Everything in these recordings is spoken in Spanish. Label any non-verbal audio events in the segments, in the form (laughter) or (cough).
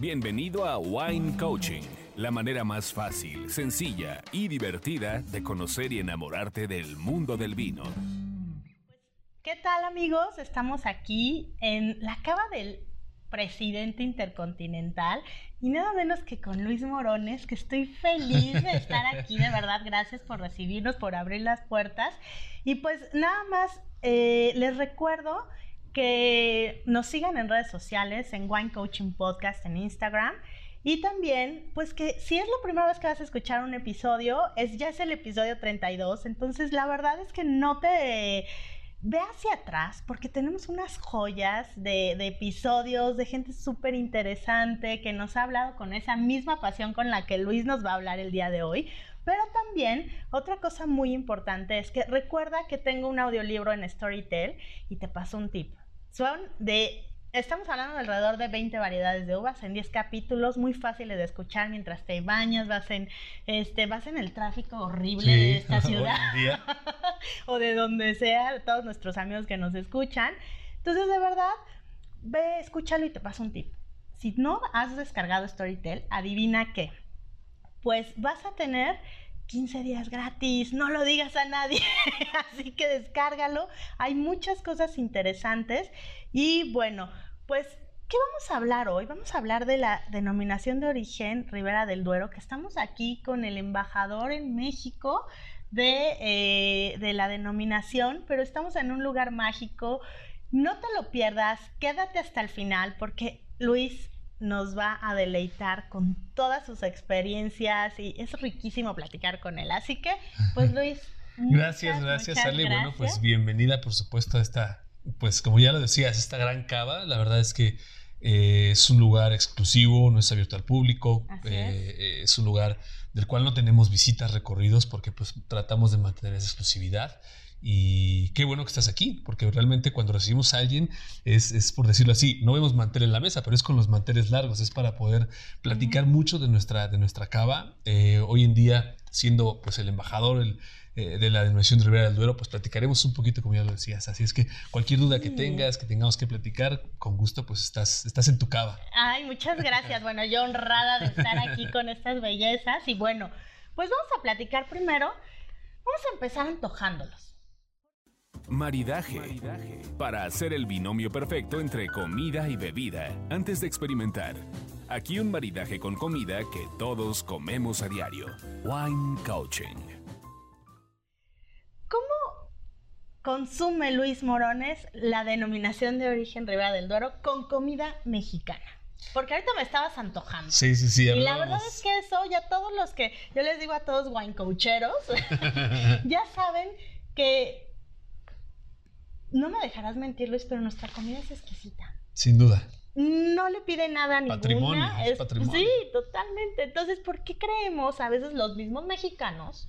Bienvenido a Wine Coaching, la manera más fácil, sencilla y divertida de conocer y enamorarte del mundo del vino. ¿Qué tal amigos? Estamos aquí en la cava del presidente intercontinental y nada menos que con Luis Morones, que estoy feliz de estar aquí, de verdad, gracias por recibirnos, por abrir las puertas. Y pues nada más eh, les recuerdo que nos sigan en redes sociales, en Wine Coaching Podcast en Instagram. Y también, pues que si es la primera vez que vas a escuchar un episodio, es, ya es el episodio 32, entonces la verdad es que no te... Ve hacia atrás porque tenemos unas joyas de, de episodios de gente súper interesante que nos ha hablado con esa misma pasión con la que Luis nos va a hablar el día de hoy. Pero también otra cosa muy importante es que recuerda que tengo un audiolibro en Storytel y te paso un tip. Son de Estamos hablando de alrededor de 20 variedades de uvas en 10 capítulos, muy fáciles de escuchar mientras te bañas, vas en, este, vas en el tráfico horrible de esta (laughs) ciudad (laughs) o de donde sea, todos nuestros amigos que nos escuchan. Entonces, de verdad, ve, escúchalo y te paso un tip. Si no has descargado Storytel, adivina qué. Pues vas a tener 15 días gratis, no lo digas a nadie, (laughs) así que descárgalo, hay muchas cosas interesantes. Y bueno, pues, ¿qué vamos a hablar hoy? Vamos a hablar de la denominación de origen Ribera del Duero, que estamos aquí con el embajador en México de, eh, de la denominación, pero estamos en un lugar mágico, no te lo pierdas, quédate hasta el final porque Luis nos va a deleitar con todas sus experiencias y es riquísimo platicar con él. Así que, pues (laughs) Luis. gracias, gracias, Ale. Bueno, pues bienvenida, por supuesto, a esta, pues como ya lo decías, esta gran cava. La verdad es que eh, es un lugar exclusivo, no es abierto al público, eh, es. un lugar del cual no tenemos visitas, recorridos, porque pues tratamos de mantener esa exclusividad. Y qué bueno que estás aquí, porque realmente cuando recibimos a alguien es, es, por decirlo así, no vemos mantel en la mesa, pero es con los manteles largos, es para poder platicar mucho de nuestra, de nuestra cava. Eh, hoy en día, siendo pues el embajador el, eh, de la denominación de Ribera del Duero, pues platicaremos un poquito, como ya lo decías. Así es que cualquier duda que tengas, que tengamos que platicar, con gusto, pues estás, estás en tu cava. Ay, muchas gracias. Bueno, yo honrada de estar aquí con estas bellezas. Y bueno, pues vamos a platicar primero. Vamos a empezar antojándolos. Maridaje. Para hacer el binomio perfecto entre comida y bebida antes de experimentar. Aquí un maridaje con comida que todos comemos a diario. Wine Coaching. ¿Cómo consume Luis Morones la denominación de origen Ribera del Duero con comida mexicana? Porque ahorita me estabas antojando. Sí, sí, sí. Y la verdad es que eso, ya todos los que, yo les digo a todos wine coacheros, (laughs) (laughs) ya saben que no me dejarás mentir, Luis, pero nuestra comida es exquisita. Sin duda. No le pide nada a patrimonio, Es, patrimonio. Sí, totalmente. Entonces, ¿por qué creemos a veces los mismos mexicanos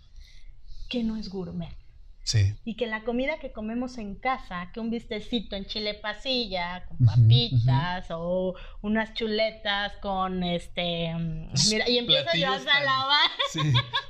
que no es gourmet? Sí. Y que la comida que comemos en casa, que un bistecito en chile pasilla, con papitas, o unas chuletas con este. Mira, y empieza ya a lavar. Sí,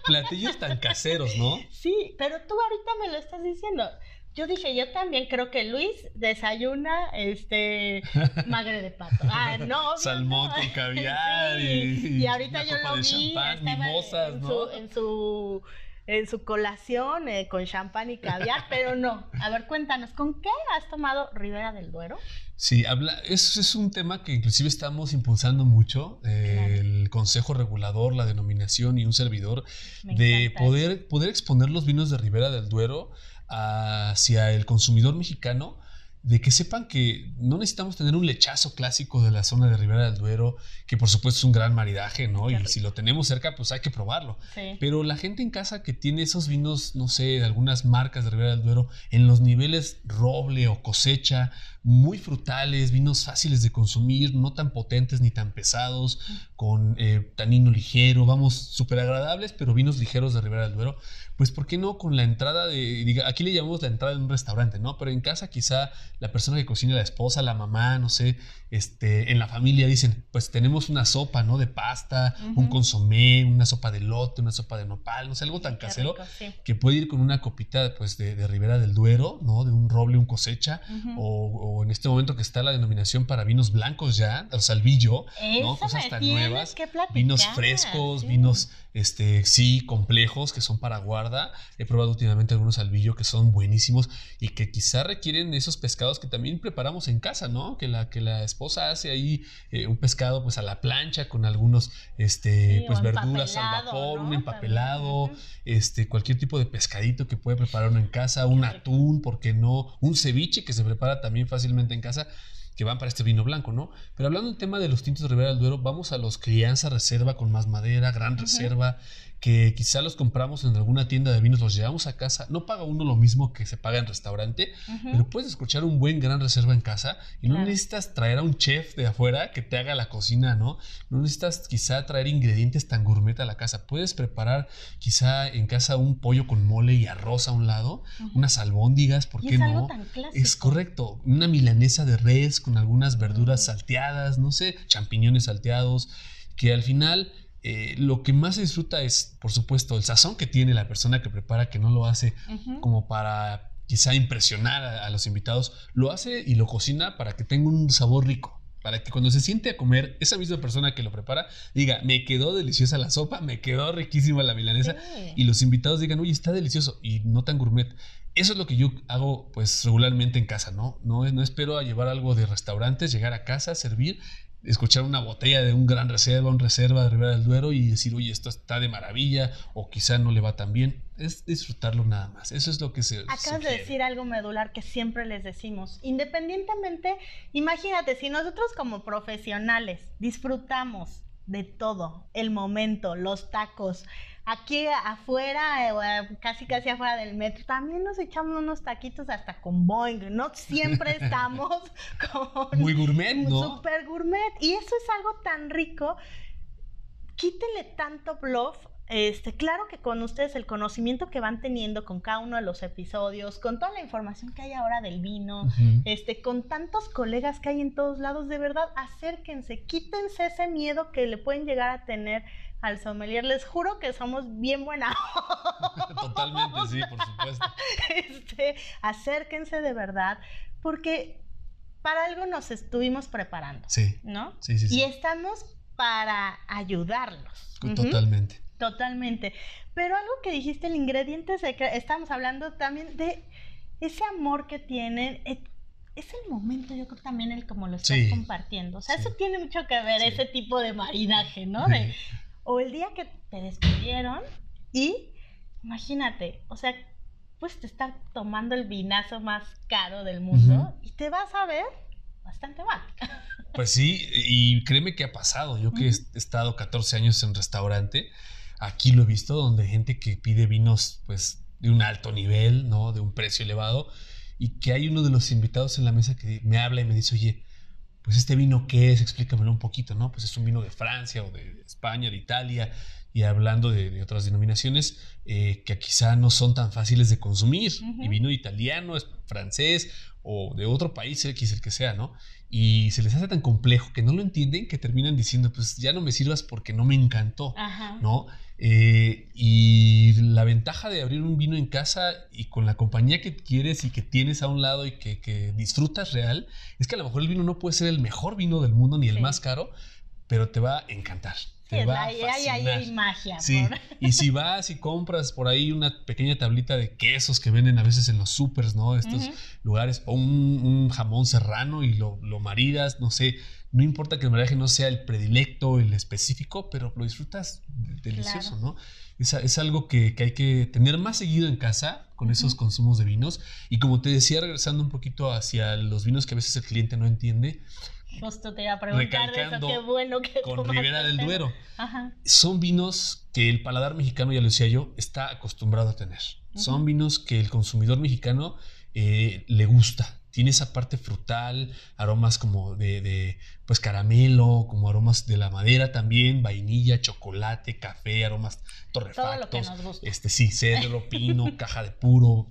platillos tan caseros, ¿no? Sí, pero tú ahorita me lo estás diciendo. Yo dije, yo también creo que Luis desayuna este (laughs) magre de pato. Ah, no. Salmón con caviar (laughs) y, y, ahorita yo lo vi mimosas, en, ¿no? su, en su en su colación eh, con champán y caviar, pero no. A ver, cuéntanos, ¿con qué has tomado Ribera del Duero? Sí, habla, es, es un tema que inclusive estamos impulsando mucho, eh, el Consejo Regulador, la denominación y un servidor, de poder, poder exponer los vinos de Ribera del Duero hacia el consumidor mexicano de que sepan que no necesitamos tener un lechazo clásico de la zona de Ribera del Duero, que por supuesto es un gran maridaje, ¿no? y si lo tenemos cerca, pues hay que probarlo. Pero la gente en casa que tiene esos vinos, no sé, de algunas marcas de Ribera del Duero, en los niveles roble o cosecha, muy frutales, vinos fáciles de consumir, no tan potentes ni tan pesados, con eh, tanino ligero, vamos, súper agradables, pero vinos ligeros de Ribera del Duero, pues ¿por qué no con la entrada de, diga, aquí le llamamos la entrada de un restaurante, ¿no? Pero en casa quizá la persona que cocina, la esposa, la mamá, no sé, este, en la familia dicen, pues tenemos una sopa, ¿no? De pasta, un consomé, una sopa de lote, una sopa de nopal, no sé, algo tan casero que puede ir con una copita, pues, de, Ribera del Duero, ¿no? De un roble, un cosecha, o o en este momento que está la denominación para vinos blancos ya, o salvillo, ¿no? Cosas tan nuevas, vinos frescos, vinos este, sí, complejos, que son para guarda. He probado últimamente algunos albillo que son buenísimos y que quizá requieren esos pescados que también preparamos en casa, ¿no? Que la, que la esposa hace ahí eh, un pescado pues a la plancha con algunos, este, pues verduras al vapor, un empapelado, este, cualquier tipo de pescadito que puede preparar uno en casa, un atún, ¿por qué no? Un ceviche que se prepara también fácilmente en casa que van para este vino blanco, ¿no? Pero hablando del tema de los tintos de Ribera del Duero, vamos a los crianza reserva con más madera, gran reserva, que quizá los compramos en alguna tienda de vinos, los llevamos a casa, no paga uno lo mismo que se paga en restaurante, pero puedes escuchar un buen gran reserva en casa y no necesitas traer a un chef de afuera que te haga la cocina, ¿no? No necesitas quizá traer ingredientes tan gourmet a la casa, puedes preparar quizá en casa un pollo con mole y arroz a un lado, unas albóndigas, ¿por qué no? Es correcto, una milanesa de res con algunas verduras salteadas, no sé, champiñones salteados, que al final eh, lo que más se disfruta es, por supuesto, el sazón que tiene la persona que prepara, que no lo hace como para quizá impresionar a, los invitados, lo hace y lo cocina para que tenga un sabor rico. Para que cuando se siente a comer, esa misma persona que lo prepara diga, me quedó deliciosa la sopa, me quedó riquísima la milanesa, y los invitados digan, oye, está delicioso y no tan gourmet. Eso es lo que yo hago pues regularmente en casa, ¿no? No, no espero a llevar algo de restaurantes, llegar a casa, servir escuchar una botella de un gran reserva, un reserva de Ribera del Duero y decir, oye, esto está de maravilla o quizá no le va tan bien. Es disfrutarlo nada más. Eso es lo que se. Acabas de decir algo medular que siempre les decimos. Independientemente, imagínate, si nosotros como profesionales disfrutamos de todo, el momento, los tacos, aquí afuera, eh, casi casi afuera del metro, también nos echamos unos taquitos hasta con Boeing, no siempre (laughs) estamos con... Muy gourmet, ¿no? Super gourmet. Y eso es algo tan rico. Quítenle tanto bluff este, claro que con ustedes el conocimiento que van teniendo con cada uno de los episodios, con toda la información que hay ahora del vino, este, con tantos colegas que hay en todos lados, de verdad, acérquense, quítense ese miedo que le pueden llegar a tener al sommelier. Les juro que somos bien buena. (laughs) Totalmente, sí, por supuesto. Este, acérquense de verdad, porque para algo nos estuvimos preparando. Sí. ¿No? Sí, sí, Y estamos para ayudarlos. Totalmente. Totalmente. Pero algo que dijiste, el ingrediente secreto, estamos hablando también de ese amor que tienen. Eh, es el momento, yo creo también el como lo estás compartiendo. O sea, eso tiene mucho que ver, ese tipo de maridaje, ¿no? O el día que te despidieron y imagínate, o sea, pues te estar tomando el vinazo más caro del mundo y te vas a ver bastante mal. (laughs) Pues sí, y créeme que ha pasado. Yo que he estado 14 años en restaurante, aquí lo he visto, donde gente que pide vinos pues de un alto nivel, ¿no? De un precio elevado, y que hay uno de los invitados en la mesa que me habla y me dice, oye, pues este vino qué es, explícamelo un poquito, ¿no? Pues es un vino de Francia o de España, de Italia, y hablando de, otras denominaciones eh, que quizá no son tan fáciles de consumir, y vino italiano, es francés o de otro país, X el que sea, ¿no? Y se les hace tan complejo que no lo entienden que terminan diciendo, pues ya no me sirvas porque no me encantó, ¿no? Eh, y la ventaja de abrir un vino en casa y con la compañía que quieres y que tienes a un lado y que, disfrutas real, es que a lo mejor el vino no puede ser el mejor vino del mundo ni el más caro, pero te va a encantar. Te va ahí, hay magia. Sí. Y si vas y compras por ahí una pequeña tablita de quesos que venden a veces en los supers, ¿no? Estos lugares, o un, jamón serrano y lo, lo maridas, no sé, no importa que el maridaje no sea el predilecto, el específico, pero lo disfrutas delicioso, ¿no? Es, es algo que, hay que tener más seguido en casa con esos consumos de vinos. Y como te decía, regresando un poquito hacia los vinos que a veces el cliente no entiende. Justo te iba a preguntar de eso, qué bueno que Con Ribera del Duero. Son vinos que el paladar mexicano, ya lo decía yo, está acostumbrado a tener. Son vinos que el consumidor mexicano eh, le gusta tiene esa parte frutal, aromas como de, pues caramelo, como aromas de la madera también, vainilla, chocolate, café, aromas torrefactos. Este sí, cedro, pino, (laughs) caja de puro,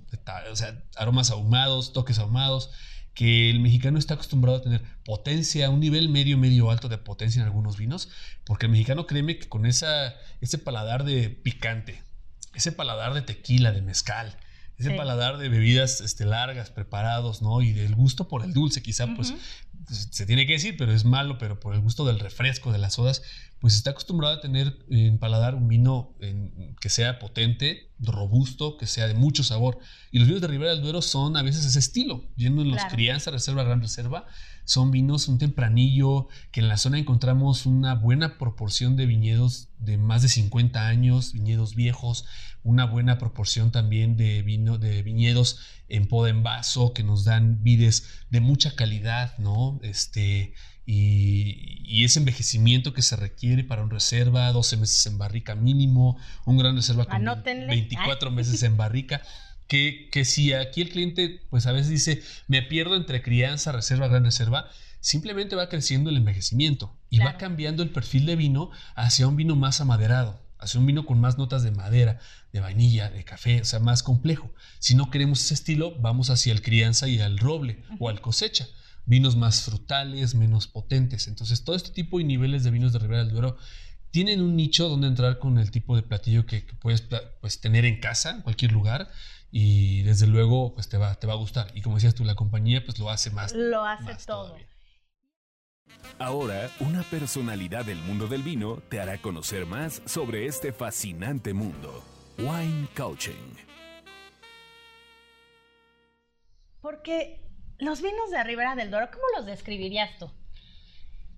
o sea, aromas ahumados, toques ahumados, que el mexicano está acostumbrado a tener potencia, un nivel medio, medio alto de potencia en algunos vinos, porque el mexicano créeme que con esa, ese paladar de picante, ese paladar de tequila, de mezcal, ese paladar de bebidas este, largas, preparados, ¿no? Y del gusto por el dulce, quizá, pues, se tiene que decir, pero es malo, pero por el gusto del refresco, de las sodas, pues está acostumbrado a tener en paladar un vino que sea potente, robusto, que sea de mucho sabor. Y los vinos de Ribera del Duero son a veces ese estilo, yendo en los crianza, reserva, gran reserva, son vinos un tempranillo, que en la zona encontramos una buena proporción de viñedos de más de 50 años, viñedos viejos, una buena proporción también de vino de viñedos en poda en vaso que nos dan vides de mucha calidad, ¿no? Este y, ese envejecimiento que se requiere para un reserva, 12 meses en barrica mínimo, un gran reserva con 24 meses en barrica. Que, que, si aquí el cliente, pues a veces dice, me pierdo entre crianza, reserva, gran reserva, simplemente va creciendo el envejecimiento y va cambiando el perfil de vino hacia un vino más amaderado, hacia un vino con más notas de madera, de vainilla, de café, o sea, más complejo. Si no queremos ese estilo, vamos hacia el crianza y al roble o al cosecha vinos más frutales, menos potentes. Entonces, todo este tipo y niveles de vinos de Ribera del Duero tienen un nicho donde entrar con el tipo de platillo que, puedes pues, tener en casa, en cualquier lugar, y desde luego pues, te, va, te va a gustar. Y como decías tú, la compañía pues lo hace más. Lo hace todo. Ahora, una personalidad del mundo del vino te hará conocer más sobre este fascinante mundo. Wine Coaching. Porque los vinos de Ribera del Duero, ¿cómo los describirías tú?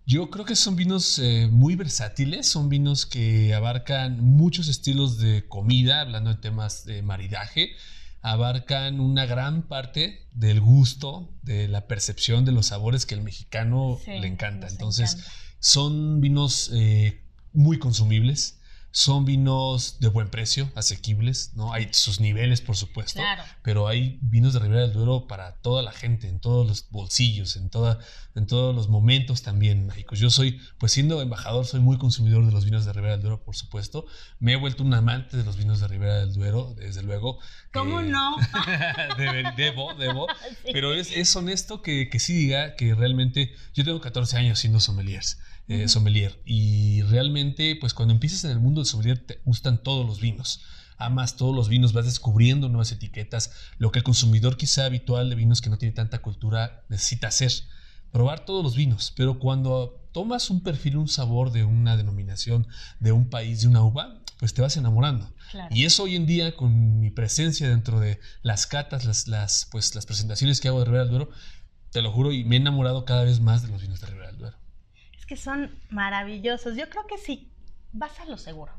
Yo creo que son vinos eh, muy versátiles, son vinos que abarcan muchos estilos de comida, hablando de temas de maridaje, abarcan una gran parte del gusto, de la percepción de los sabores que el mexicano le encanta. Entonces, son vinos eh, muy consumibles, son vinos de buen precio, asequibles, ¿no? Hay sus niveles, por supuesto, pero hay vinos de Ribera del Duero para toda la gente, en todos los bolsillos, en, toda, en todos los momentos también mágicos. Yo soy, pues siendo embajador, soy muy consumidor de los vinos de Ribera del Duero, por supuesto. Me he vuelto un amante de los vinos de Ribera del Duero, desde luego. ¿Cómo eh, no? (laughs) debo, debo. (laughs) Pero es, es honesto que, que sí diga que realmente yo tengo 14 años siendo sommeliers eh, sommelier. Y realmente, pues cuando empiezas en el mundo del sommelier, te gustan todos los vinos. Amas todos los vinos, vas descubriendo nuevas etiquetas, lo que el consumidor quizá habitual de vinos que no tiene tanta cultura necesita hacer. Probar todos los vinos, pero cuando tomas un perfil, un sabor de una denominación, de un país, de una uva, pues te vas enamorando. Y eso hoy en día, con mi presencia dentro de las catas, las, las, pues, las presentaciones que hago de Ribera del Duero, te lo juro, y me he enamorado cada vez más de los vinos de Ribera del Duero que son maravillosos. Yo creo que sí, vas a lo seguro.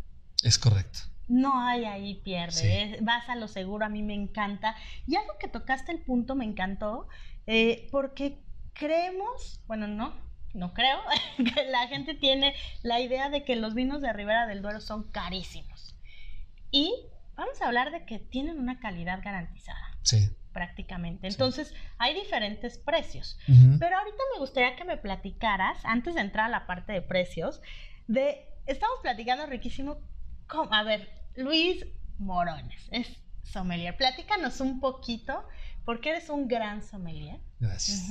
Es correcto. No hay ahí pierde, vas a lo seguro, a mí me encanta. Y algo que tocaste el punto me encantó, eh, porque creemos, bueno, no, no creo, (laughs) que la gente tiene la idea de que los vinos de Ribera del Duero son carísimos. Y vamos a hablar de que tienen una calidad garantizada. Sí prácticamente. Entonces, hay diferentes precios. Pero ahorita me gustaría que me platicaras, antes de entrar a la parte de precios, de, estamos platicando riquísimo, a ver, Luis Morones, es sommelier. Platícanos un poquito, porque eres un gran sommelier. Gracias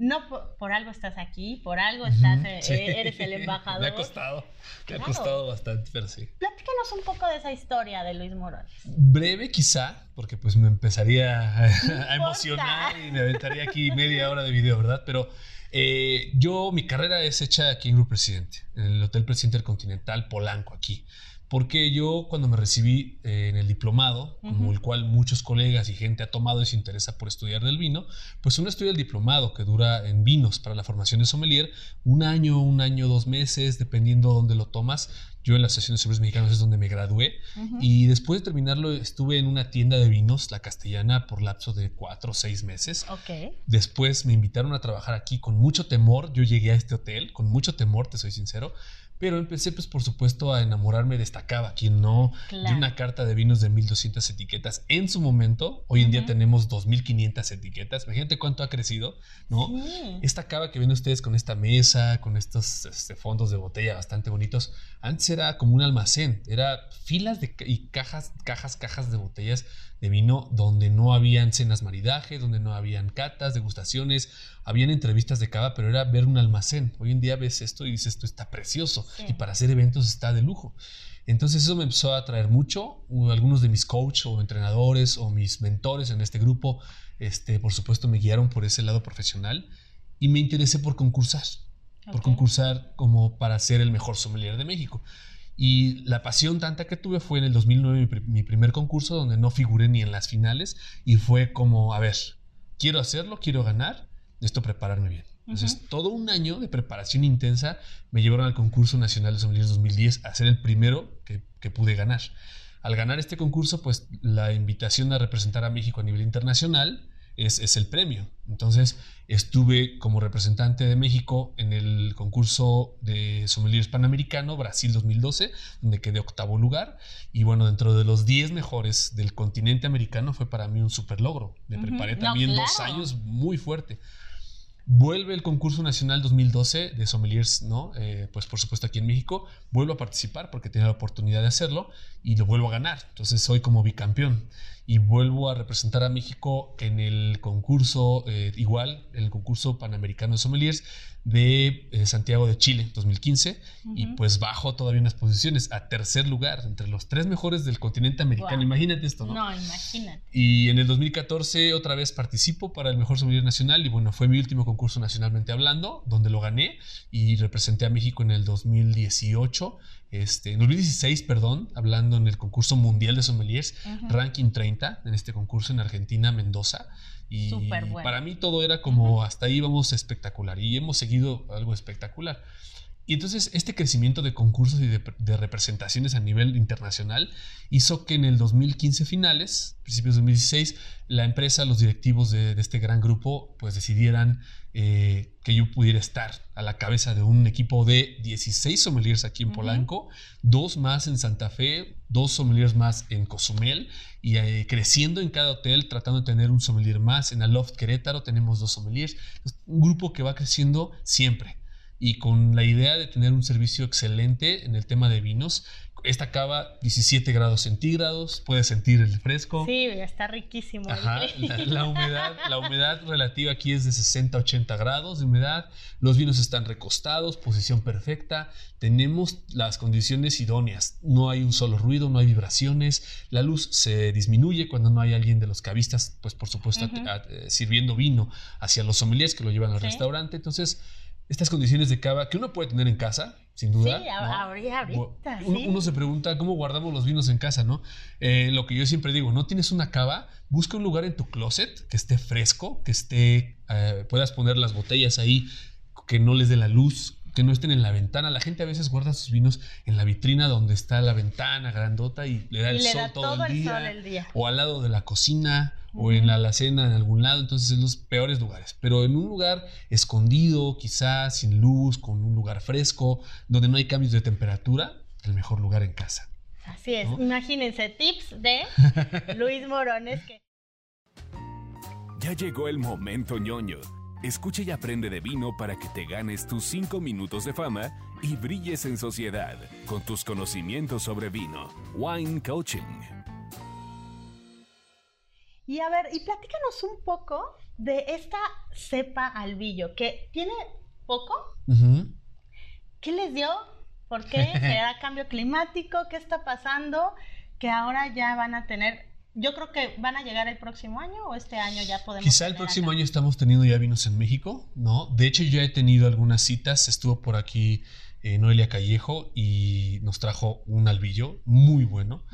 no por, algo estás aquí, por algo estás, eh, eres el embajador. (laughs) me ha costado, me ha costado bastante, pero sí. Platícanos un poco de esa historia de Luis Morones. Breve quizá, porque pues me empezaría a, (laughs) emocionar y me aventaría aquí media hora de video, ¿verdad? Pero eh, yo, mi carrera es hecha aquí en Grupo Presidente, en el Hotel Presidente del Continental Polanco, aquí porque yo cuando me recibí eh, en el diplomado, como el cual muchos colegas y gente ha tomado y se interesa por estudiar del vino, pues uno estudia el diplomado que dura en vinos para la formación de sommelier un año, un año, dos meses, dependiendo dónde lo tomas. Yo en la Asociación de Sommeliers Mexicanos es donde me gradué y después de terminarlo estuve en una tienda de vinos, la castellana, por lapso de cuatro o seis meses. Después me invitaron a trabajar aquí con mucho temor. Yo llegué a este hotel con mucho temor, te soy sincero, pero empecé, pues, por supuesto, a enamorarme de esta cava, quien no, de una carta de vinos de 1200 etiquetas en su momento. Hoy en día tenemos 2500 etiquetas. Imagínate cuánto ha crecido, ¿no? Esta cava que ven ustedes con esta mesa, con estos este, fondos de botella bastante bonitos, antes era como un almacén, era filas de y cajas, cajas, cajas de botellas de vino donde no habían cenas maridaje, donde no habían catas, degustaciones, habían entrevistas de cava, pero era ver un almacén. Hoy en día ves esto y dices, esto está precioso y para hacer eventos está de lujo. Entonces eso me empezó a atraer mucho. Algunos de mis coaches o entrenadores o mis mentores en este grupo, este, por supuesto, me guiaron por ese lado profesional y me interesé por concursar por concursar como para ser el mejor sommelier de México. Y la pasión tanta que tuve fue en el 2009 mi, primer concurso donde no figuré ni en las finales y fue como, a ver, quiero hacerlo, quiero ganar, esto prepararme bien. Entonces, todo un año de preparación intensa me llevaron al concurso nacional de sommeliers 2010 a ser el primero que, que pude ganar. Al ganar este concurso, pues la invitación a representar a México a nivel internacional es, el premio. Entonces estuve como representante de México en el concurso de sommeliers panamericano Brasil 2012, donde quedé octavo lugar. Y bueno, dentro de los 10 mejores del continente americano fue para mí un super logro. Me preparé también dos años muy fuerte. Vuelve el concurso nacional 2012 de sommeliers, ¿no? Eh, pues por supuesto aquí en México. Vuelvo a participar porque tenía la oportunidad de hacerlo y lo vuelvo a ganar. Entonces soy como bicampeón y vuelvo a representar a México en el concurso, eh, igual, en el concurso panamericano de sommeliers de eh, Santiago de Chile 2015 y pues bajo todavía unas posiciones a tercer lugar entre los tres mejores del continente americano. Imagínate esto, ¿no? No, imagínate. Y en el 2014 otra vez participo para el mejor sommelier nacional y bueno, fue mi último concurso nacionalmente hablando, donde lo gané y representé a México en el 2018 este, en 2016, perdón, hablando en el concurso mundial de sommeliers, ranking 30 en este concurso en Argentina, Mendoza. Y para mí todo era como hasta ahí vamos espectacular y hemos seguido algo espectacular. Y entonces este crecimiento de concursos y de, representaciones a nivel internacional hizo que en el 2015 finales, principios de 2016, la empresa, los directivos de, este gran grupo, pues decidieran eh, que yo pudiera estar a la cabeza de un equipo de 16 sommeliers aquí en Polanco, dos más en Santa Fe, dos sommeliers más en Cozumel y eh, creciendo en cada hotel, tratando de tener un sommelier más. En Aloft Querétaro tenemos dos sommeliers. Un grupo que va creciendo siempre y con la idea de tener un servicio excelente en el tema de vinos. Esta cava 17 grados centígrados, puedes sentir el fresco. Sí, está riquísimo. la, (laughs) humedad, la humedad relativa aquí es de 60-80 grados de humedad. Los vinos están recostados, posición perfecta. Tenemos las condiciones idóneas. No hay un solo ruido, no hay vibraciones. La luz se disminuye cuando no hay alguien de los cavistas, pues por supuesto, eh, sirviendo vino hacia los sommeliers que lo llevan al restaurante. Entonces, estas condiciones de cava que uno puede tener en casa, sin duda. Sí, ahorita, uno, se pregunta cómo guardamos los vinos en casa, ¿no? Eh, lo que yo siempre digo, no tienes una cava, busca un lugar en tu closet que esté fresco, que esté, eh, puedas poner las botellas ahí, que no les dé la luz, que no estén en la ventana. La gente a veces guarda sus vinos en la vitrina donde está la ventana grandota y le da el sol todo, el, día, O al lado de la cocina o en la alacena en algún lado. Entonces en los peores lugares. Pero en un lugar escondido, quizás sin luz, con un lugar fresco, donde no hay cambios de temperatura, el mejor lugar en casa. Así es. Imagínense tips de (laughs) Luis Morones que... Ya llegó el momento ñoño Escucha y aprende de vino para que te ganes tus 5 minutos de fama y brilles en sociedad con tus conocimientos sobre vino. Wine Coaching. Y a ver, y platícanos un poco de esta cepa albillo, que tiene poco. ¿Qué les dio? ¿Por qué? (laughs) ¿Será cambio climático? ¿Qué está pasando? Que ahora ya van a tener yo creo que van a llegar el próximo año o este año ya podemos. Quizá el próximo año estamos teniendo ya vinos en México, ¿no? De hecho, yo he tenido algunas citas. Estuvo por aquí eh, Noelia Callejo y nos trajo un albillo muy bueno.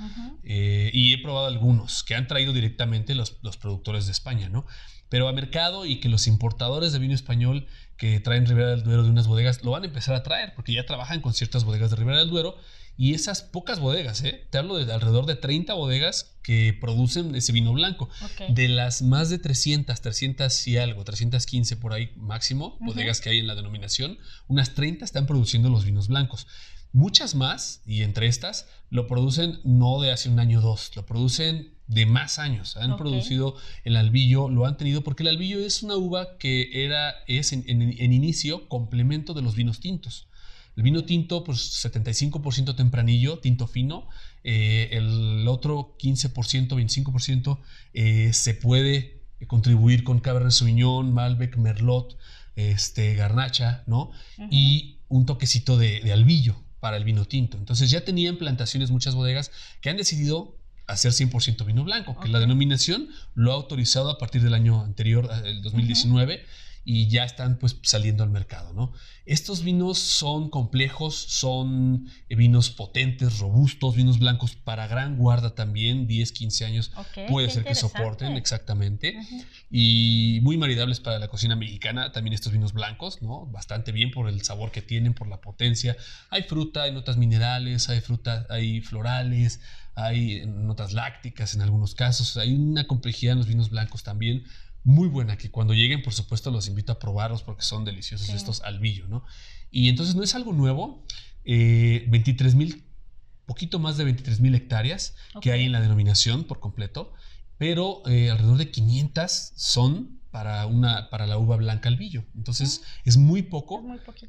Eh, y he probado algunos que han traído directamente los, los, productores de España, ¿no? Pero a mercado y que los importadores de vino español que traen Ribera del Duero de unas bodegas lo van a empezar a traer porque ya trabajan con ciertas bodegas de Ribera del Duero y esas pocas bodegas, ¿eh? te hablo de alrededor de 30 bodegas que producen ese vino blanco. De las más de 300, 300 y algo, 315 por ahí máximo, bodegas que hay en la denominación, unas 30 están produciendo los vinos blancos. Muchas más, y entre estas, lo producen no de hace un año o dos, lo producen de más años. Han producido el albillo, lo han tenido porque el albillo es una uva que era, es en inicio complemento de los vinos tintos. El vino tinto, pues 75% tempranillo, tinto fino. Eh, el otro 15%, 25% eh, se puede contribuir con Cabernet Sauvignon, Malbec, Merlot, este, Garnacha, ¿no? Y un toquecito de, de albillo para el vino tinto. Entonces ya tenían plantaciones muchas bodegas que han decidido hacer 100% vino blanco, que la denominación lo ha autorizado a partir del año anterior, el 2019 y ya están pues saliendo al mercado, ¿no? Estos vinos son complejos, son vinos potentes, robustos, vinos blancos para gran guarda también, 10, 15 años puede ser que soporten, exactamente, y muy maridables para la cocina mexicana, también estos vinos blancos, ¿no? Bastante bien por el sabor que tienen, por la potencia. Hay fruta, hay notas minerales, hay fruta, hay florales, hay notas lácticas en algunos casos, hay una complejidad en los vinos blancos también muy buena, que cuando lleguen, por supuesto, los invito a probarlos porque son deliciosos estos albillo, ¿no? Y entonces no es algo nuevo, 23 eh, mil, poquito más de 23 mil hectáreas que hay en la denominación por completo, pero eh, alrededor de 500 son para, una, para la uva blanca albillo. Entonces es muy poco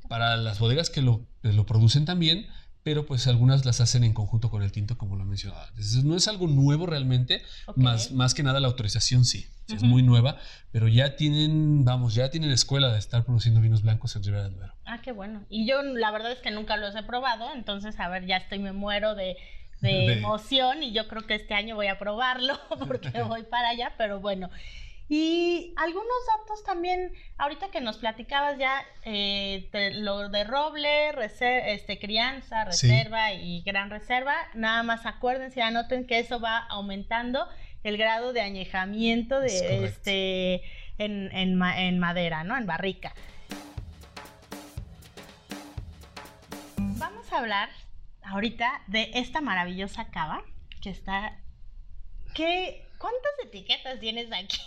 para las bodegas que lo, lo producen también, pero pues algunas las hacen en conjunto con el tinto, como lo mencionaba. Entonces, no es algo nuevo realmente, más, más que nada la autorización sí, es muy nueva, pero ya tienen, vamos, ya tienen escuela de estar produciendo vinos blancos en Ribera del Duero. Ah, qué bueno. Y yo la verdad es que nunca los he probado, entonces, a ver, ya estoy, me muero de, de... (laughs) emoción y yo creo que este año voy a probarlo (laughs) porque (laughs) voy para allá, pero bueno. Y algunos datos también, ahorita que nos platicabas ya, eh, lo de roble, este, crianza, reserva y gran reserva, nada más acuérdense, anoten que eso va aumentando el grado de añejamiento de este en, en, madera, ¿no? En barrica. Vamos a hablar ahorita de esta maravillosa cava que está. que ¿cuántas etiquetas tienes aquí?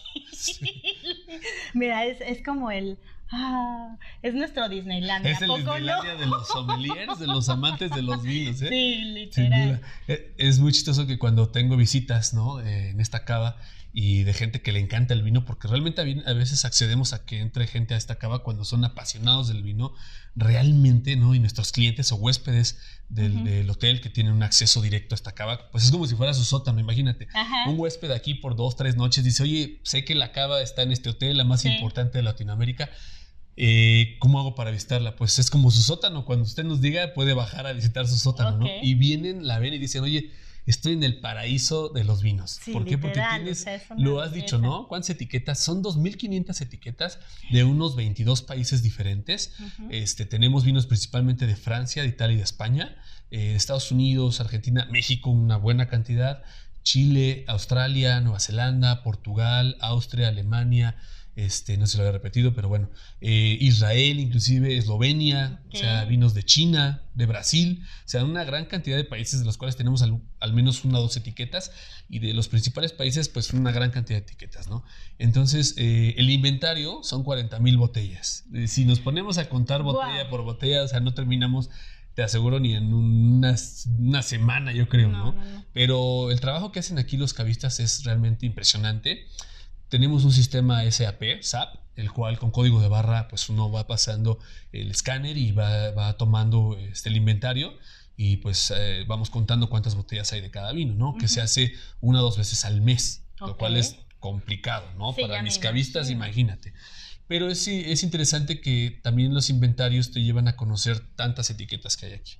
(laughs) Mira, es, como el... Ah, es nuestro Disneylandia. Es el Disneylandia de los sommeliers, de los amantes de los vinos, ¿eh? Sí, literal. Eh, es muy chistoso que cuando tengo visitas, ¿no? Eh, en esta cava, y de gente que le encanta el vino, porque realmente a veces accedemos a que entre gente a esta cava cuando son apasionados del vino, realmente, ¿no? Y nuestros clientes o huéspedes del, hotel que tienen un acceso directo a esta cava, pues es como si fuera su sótano, imagínate. Un huésped aquí por dos, tres noches dice, oye, sé que la cava está en este hotel, la más importante de Latinoamérica. Eh, ¿Cómo hago para visitarla? Pues es como su sótano. Cuando usted nos diga, puede bajar a visitar su sótano, ¿no? Y vienen, la ven y dicen, oye, estoy en el paraíso de los vinos. ¿Por qué? Porque tienes, lo has dicho, ¿no? ¿Cuántas etiquetas? Son 2.500 etiquetas de unos 22 países diferentes. este, tenemos vinos principalmente de Francia, de Italia y de España, eh, Estados Unidos, Argentina, México, una buena cantidad, Chile, Australia, Nueva Zelanda, Portugal, Austria, Alemania, este, no se lo había repetido, pero bueno, eh, Israel, inclusive Eslovenia, o sea, vinos de China, de Brasil, o sea, una gran cantidad de países de los cuales tenemos al, menos una o dos etiquetas y de los principales países, pues una gran cantidad de etiquetas, ¿no? Entonces, eh, el inventario son 40 mil botellas. Eh, si nos ponemos a contar botella por botella, o sea, no terminamos te aseguro ni en una, semana, yo creo, ¿no? Pero el trabajo que hacen aquí los cavistas es realmente impresionante tenemos un sistema SAP, SAP, el cual con código de barra pues uno va pasando el escáner y va, tomando este, el inventario y pues eh, vamos contando cuántas botellas hay de cada vino, ¿no? Que se hace una o dos veces al mes, lo cual es complicado, ¿no? Para mis cavistas, imagínate. Pero es, es interesante que también los inventarios te llevan a conocer tantas etiquetas que hay aquí.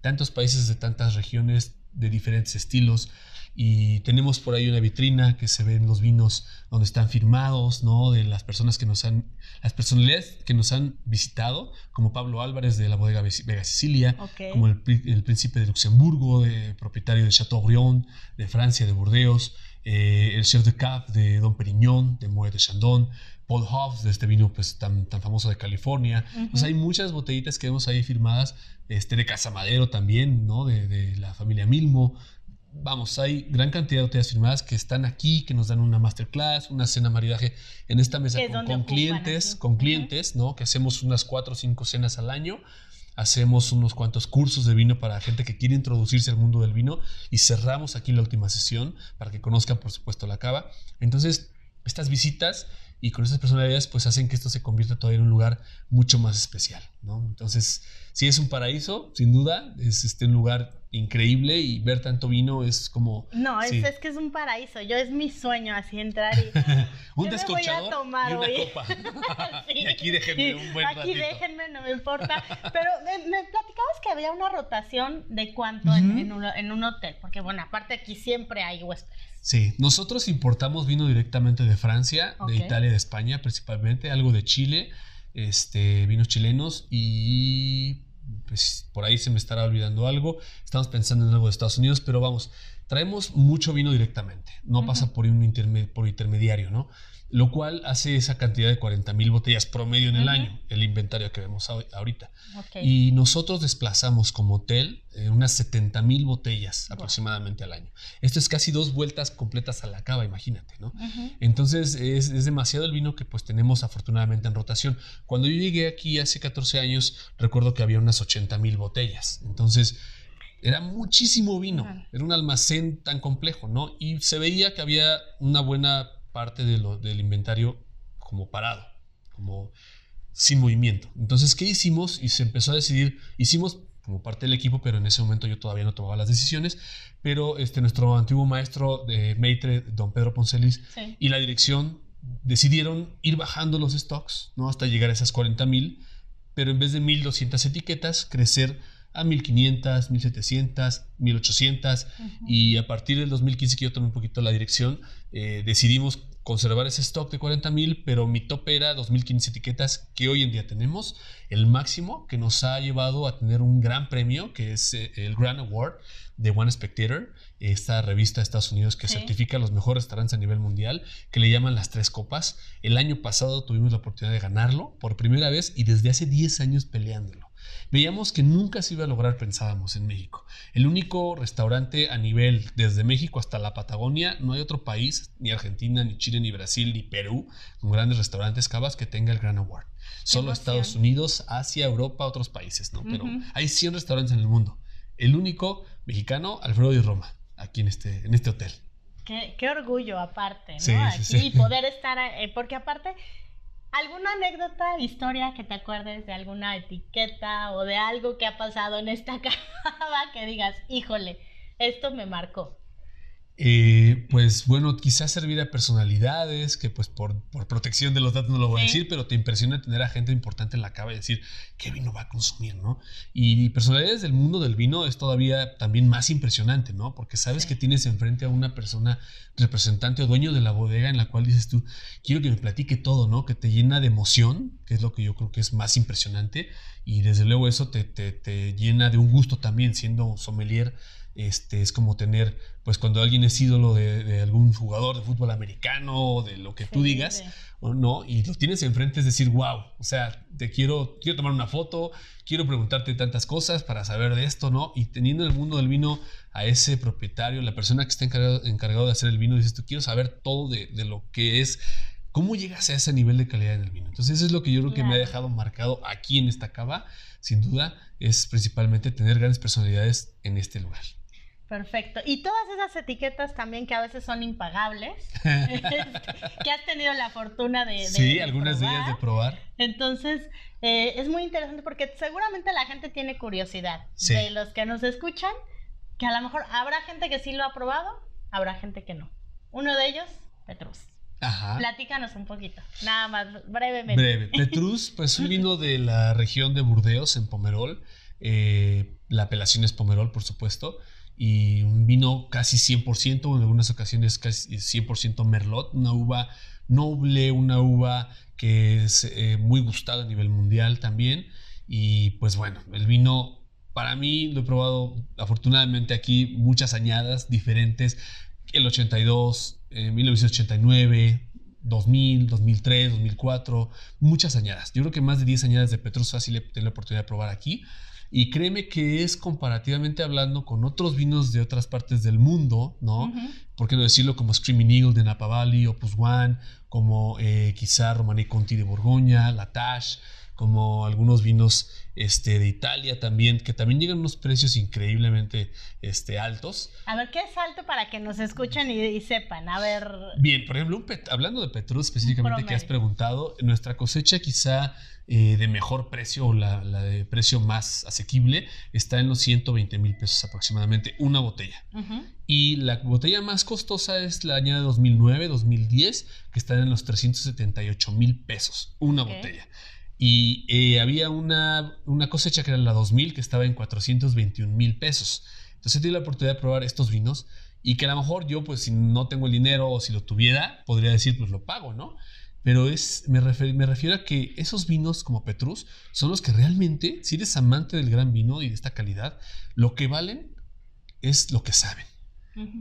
Tantos países de tantas regiones, de diferentes estilos, y tenemos por ahí una vitrina que se ven los vinos donde están firmados, ¿no? De las personas que nos han, las personalidades que nos han visitado, como Pablo Álvarez de la bodega Vega Sicilia, como el, príncipe de Luxemburgo, de, propietario de Chateaubriand, de Francia, de Burdeos, eh, el chef de Cap de Don Perignon, de Moet de Chandon, Paul Hobbs, de este vino pues, tan, tan famoso de California. hay muchas botellitas que vemos ahí firmadas, este, de Casa Madero también, ¿no? De, de la familia Milmo, vamos, hay gran cantidad de botellas firmadas que están aquí, que nos dan una masterclass, una cena maridaje en esta mesa con, clientes, con clientes, ¿no? Que hacemos unas cuatro o cinco cenas al año. Hacemos unos cuantos cursos de vino para gente que quiere introducirse al mundo del vino y cerramos aquí la última sesión para que conozcan, por supuesto, la cava. Entonces, estas visitas y con esas personalidades pues hacen que esto se convierta todavía en un lugar mucho más especial, ¿no? Entonces, sí es un paraíso, sin duda, es este un lugar increíble y ver tanto vino es como... No, es, que es un paraíso, yo es mi sueño así entrar y... (laughs) un descorchador y una copa. (laughs) (laughs) Y aquí déjenme un buen Aquí déjenme, no me importa. Pero me, platicabas que había una rotación de cuánto en, un, hotel, porque bueno, aparte aquí siempre hay huéspedes. Sí, nosotros importamos vino directamente de Francia, de Italia, de España principalmente, algo de Chile, este, vinos chilenos y pues por ahí se me estará olvidando algo. Estamos pensando en algo de Estados Unidos, pero vamos, traemos mucho vino directamente, no pasa por un por intermediario, ¿no? Lo cual hace esa cantidad de 40 mil botellas promedio en el año, el inventario que vemos ahorita. Y nosotros desplazamos como hotel eh, unas 70 mil botellas aproximadamente al año. Esto es casi dos vueltas completas a la cava, imagínate, ¿no? Entonces es, es, demasiado el vino que pues tenemos afortunadamente en rotación. Cuando yo llegué aquí hace 14 años, recuerdo que había unas 80 mil botellas. Entonces era muchísimo vino, era un almacén tan complejo, ¿no? Y se veía que había una buena parte de lo, del inventario como parado, como sin movimiento. Entonces, ¿qué hicimos? Y se empezó a decidir, hicimos como parte del equipo, pero en ese momento yo todavía no tomaba las decisiones, pero este, nuestro antiguo maestro de Maitre, don Pedro Poncelis, y la dirección decidieron ir bajando los stocks, ¿no? Hasta llegar a esas 40 mil, pero en vez de 1200 etiquetas, crecer a 1500, 1700, 1800 y a partir del 2015 que yo tomé un poquito la dirección, eh, decidimos conservar ese stock de 40 mil, pero mi tope era 2015 etiquetas que hoy en día tenemos, el máximo que nos ha llevado a tener un gran premio que es eh, el Grand Award de One Spectator, esta revista de Estados Unidos que certifica los mejores restaurantes a nivel mundial, que le llaman las tres copas. El año pasado tuvimos la oportunidad de ganarlo por primera vez y desde hace 10 años peleándolo. Veíamos que nunca se iba a lograr, pensábamos, en México. El único restaurante a nivel, desde México hasta la Patagonia, no hay otro país, ni Argentina, ni Chile, ni Brasil, ni Perú, con grandes restaurantes cavas que tenga el Gran Award. Solo Estados Unidos, Asia, Europa, otros países, ¿no? Pero hay 100 restaurantes en el mundo. El único mexicano, Alfredo y Roma, aquí en este, en este hotel. Qué, orgullo aparte, ¿no? aquí poder estar, eh, porque aparte ¿Alguna anécdota, historia que te acuerdes de alguna etiqueta o de algo que ha pasado en esta (laughs) cava que digas, híjole, esto me marcó? Eh, pues bueno, quizás servir a personalidades, que pues por, protección de los datos no lo voy a decir, pero te impresiona tener a gente importante en la cava y decir qué vino va a consumir, ¿no? Y personalidades del mundo del vino es todavía también más impresionante, ¿no? Porque sabes que tienes enfrente a una persona representante o dueño de la bodega en la cual dices tú, quiero que me platique todo, ¿no? Que te llena de emoción, que es lo que yo creo que es más impresionante, y desde luego eso te, te, te llena de un gusto también siendo sommelier este, es como tener, pues cuando alguien es ídolo de, algún jugador de fútbol americano o de lo que tú digas, ¿no? Y lo tienes enfrente, es decir, wow, o sea, te quiero, quiero tomar una foto, quiero preguntarte tantas cosas para saber de esto, ¿no? Y teniendo en el mundo del vino a ese propietario, la persona que está encargado, encargado de hacer el vino, dices, tú quiero saber todo de, lo que es ¿Cómo llegas a ese nivel de calidad en el vino? Entonces, eso es lo que yo creo que me ha dejado marcado aquí en esta cava, sin duda, es principalmente tener grandes personalidades en este lugar. Perfecto. Y todas esas etiquetas también que a veces son impagables, (laughs) (laughs) que has tenido la fortuna de... sí, algunas de ellas de probar. Entonces, eh, es muy interesante porque seguramente la gente tiene curiosidad de los que nos escuchan, que a lo mejor habrá gente que sí lo ha probado, habrá gente que no. Uno de ellos, Petrus. Ajá. Platícanos un poquito, nada más, brevemente. Breve. Petrus, (laughs) pues un vino de la región de Burdeos, en Pomerol. Eh, la apelación es Pomerol, por supuesto y un vino casi 100%, en algunas ocasiones casi 100% Merlot, una uva noble, una uva que es eh, muy gustada a nivel mundial también. Y pues bueno, el vino para mí lo he probado afortunadamente aquí muchas añadas diferentes, el 82, 1989, 2000, 2003, 2004, muchas añadas. Yo creo que más de 10 añadas de Petrus fácil he tenido la oportunidad de probar aquí. Y créeme que es comparativamente hablando con otros vinos de otras partes del mundo, ¿no? ¿Por qué no decirlo? Como Screaming Eagle de Napa Valley, Opus One, como eh, quizá Romanée Conti de Borgoña, La Tache, como algunos vinos este, de Italia también, que también llegan a unos precios increíblemente este, altos. A ver, ¿qué es alto para que nos escuchen y, sepan? A ver. Bien, por ejemplo, hablando de Petrus específicamente que has preguntado, nuestra cosecha quizá eh, de mejor precio o la, de precio más asequible está en los 120 mil pesos aproximadamente, una botella. Y la botella más costosa es la año de 2009, 2010, que está en los 378 mil pesos, una botella. Y eh, había una, una, cosecha que era la 2000 que estaba en 421 mil pesos. Entonces tuve la oportunidad de probar estos vinos y que a lo mejor yo, pues si no tengo el dinero o si lo tuviera, podría decir, pues lo pago, ¿no? Pero es, me, me refiero a que esos vinos como Petrus son los que realmente, si eres amante del gran vino y de esta calidad, lo que valen es lo que saben.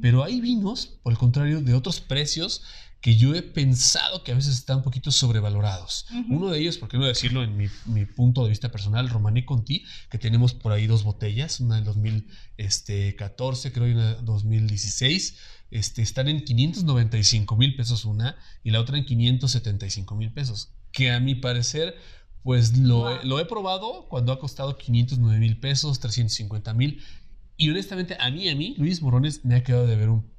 Pero hay vinos, por el contrario, de otros precios que yo he pensado que a veces están un poquito sobrevalorados. Uno de ellos, por qué no decirlo en mi, punto de vista personal, Romané Conti, que tenemos por ahí dos botellas, una del 2014, creo, y una 2016 este, están en 595 mil pesos una y la otra en 575 mil pesos. Que a mi parecer, pues lo, lo he probado cuando ha costado 509 mil pesos, 350 mil. Y honestamente, a mí, a mí, Luis Morones me ha quedado de ver un,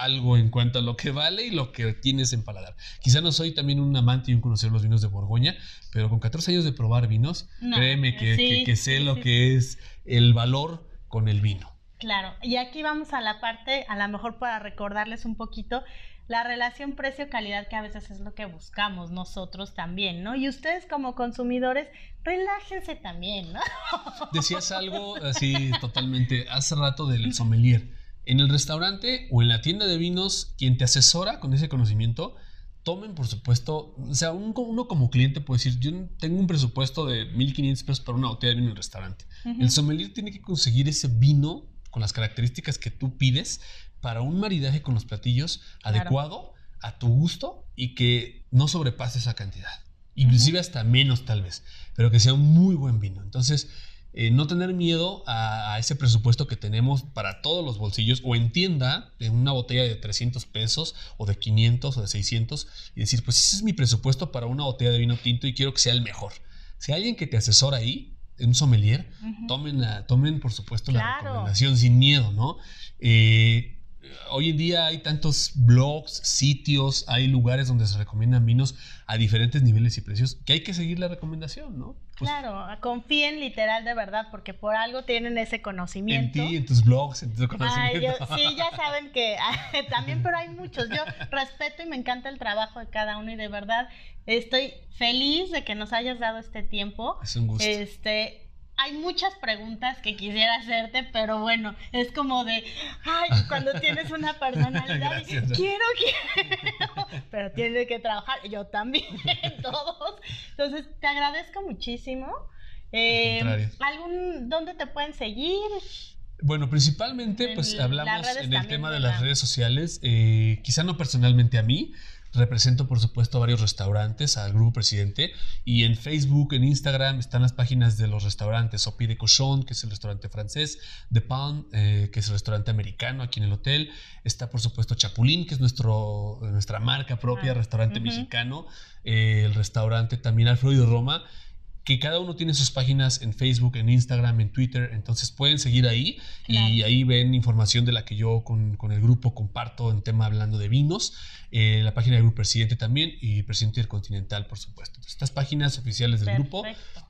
algo en cuanto a lo que vale y lo que tienes en paladar. Quizá no soy también un amante y un conocedor de los vinos de Borgoña, pero con 14 años de probar vinos, créeme que, que, sé lo que es el valor con el vino. Claro, y aquí vamos a la parte, a lo mejor para recordarles un poquito, la relación precio-calidad que a veces es lo que buscamos nosotros también, ¿no? Y ustedes como consumidores, relájense también, ¿no? Decías algo así totalmente hace rato del sommelier. En el restaurante o en la tienda de vinos, quien te asesora con ese conocimiento, tomen, por supuesto, o sea, uno como cliente puede decir, yo tengo un presupuesto de 1.500 pesos para una botella de vino en el restaurante. El sommelier tiene que conseguir ese vino con las características que tú pides para un maridaje con los platillos adecuado a tu gusto y que no sobrepase esa cantidad. Inclusive hasta menos tal vez, pero que sea un muy buen vino. Entonces, eh, no tener miedo a, ese presupuesto que tenemos para todos los bolsillos o en tienda, en una botella de 300 pesos o de 500 o de 600 y decir, pues ese es mi presupuesto para una botella de vino tinto y quiero que sea el mejor. Si hay alguien que te asesora ahí, un sommelier, tomen, tomen por supuesto la recomendación sin miedo, ¿no? Eh, hoy en día hay tantos blogs, sitios, hay lugares donde se recomiendan vinos a diferentes niveles y precios que hay que seguir la recomendación, ¿no? Pues claro, confíen literal de verdad porque por algo tienen ese conocimiento. En ti, en tus blogs, en tu conocimiento. sí, ya (laughs) saben que (laughs) también, pero hay muchos. Yo respeto y me encanta el trabajo de cada uno y de verdad estoy feliz de que nos hayas dado este tiempo. Es un gusto. Este, hay muchas preguntas que quisiera hacerte, pero bueno, es como de, ay, cuando tienes una (laughs) personalidad, quiero, quiero, (laughs) pero tiene que trabajar, yo también, (laughs) todos. Entonces, te agradezco muchísimo. Eh, ¿algún, ¿Dónde te pueden seguir? Bueno, principalmente, pues hablamos en el tema de las redes sociales, eh, quizá no personalmente a mí, Represento, por supuesto, a varios restaurantes, al Grupo Presidente. Y en Facebook, en Instagram, están las páginas de los restaurantes. Sopi de Cochon, que es el restaurante francés. De Palm, eh, que es el restaurante americano aquí en el hotel. Está, por supuesto, Chapulín, que es nuestro, nuestra marca propia, ah, restaurante mexicano. Eh, el restaurante también Alfredo Roma que cada uno tiene sus páginas en Facebook, en Instagram, en Twitter, entonces pueden seguir ahí y ahí ven información de la que yo con, el grupo comparto en tema hablando de vinos, eh, la página del grupo Presidente también y Presidente Intercontinental, por supuesto. estas páginas oficiales del grupo,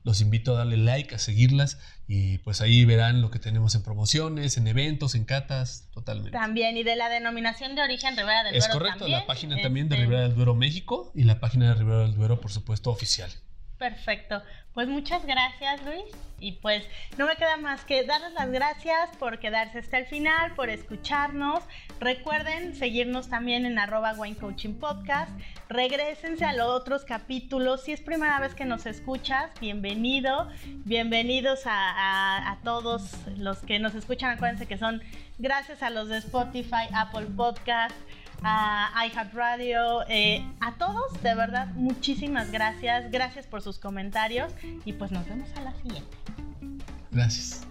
los invito a darle like, a seguirlas y pues ahí verán lo que tenemos en promociones, en eventos, en catas, totalmente. También, y de la denominación de origen Ribera del Duero. Es correcto, la página también de este Ribera del Duero México y la página de Ribera del Duero, por supuesto, oficial. Perfecto. Pues muchas gracias, Luis. Y pues no me queda más que darles las gracias por quedarse hasta el final, por escucharnos. Recuerden seguirnos también en arroba Wine Coaching Podcast. Regrésense a los otros capítulos. Si es primera vez que nos escuchas, bienvenido. Bienvenidos a, a todos los que nos escuchan. Acuérdense que son gracias a los de Spotify, Apple Podcast a iHeartRadio, eh, a todos, de verdad, muchísimas gracias. Gracias por sus comentarios y pues nos vemos a la siguiente. Gracias.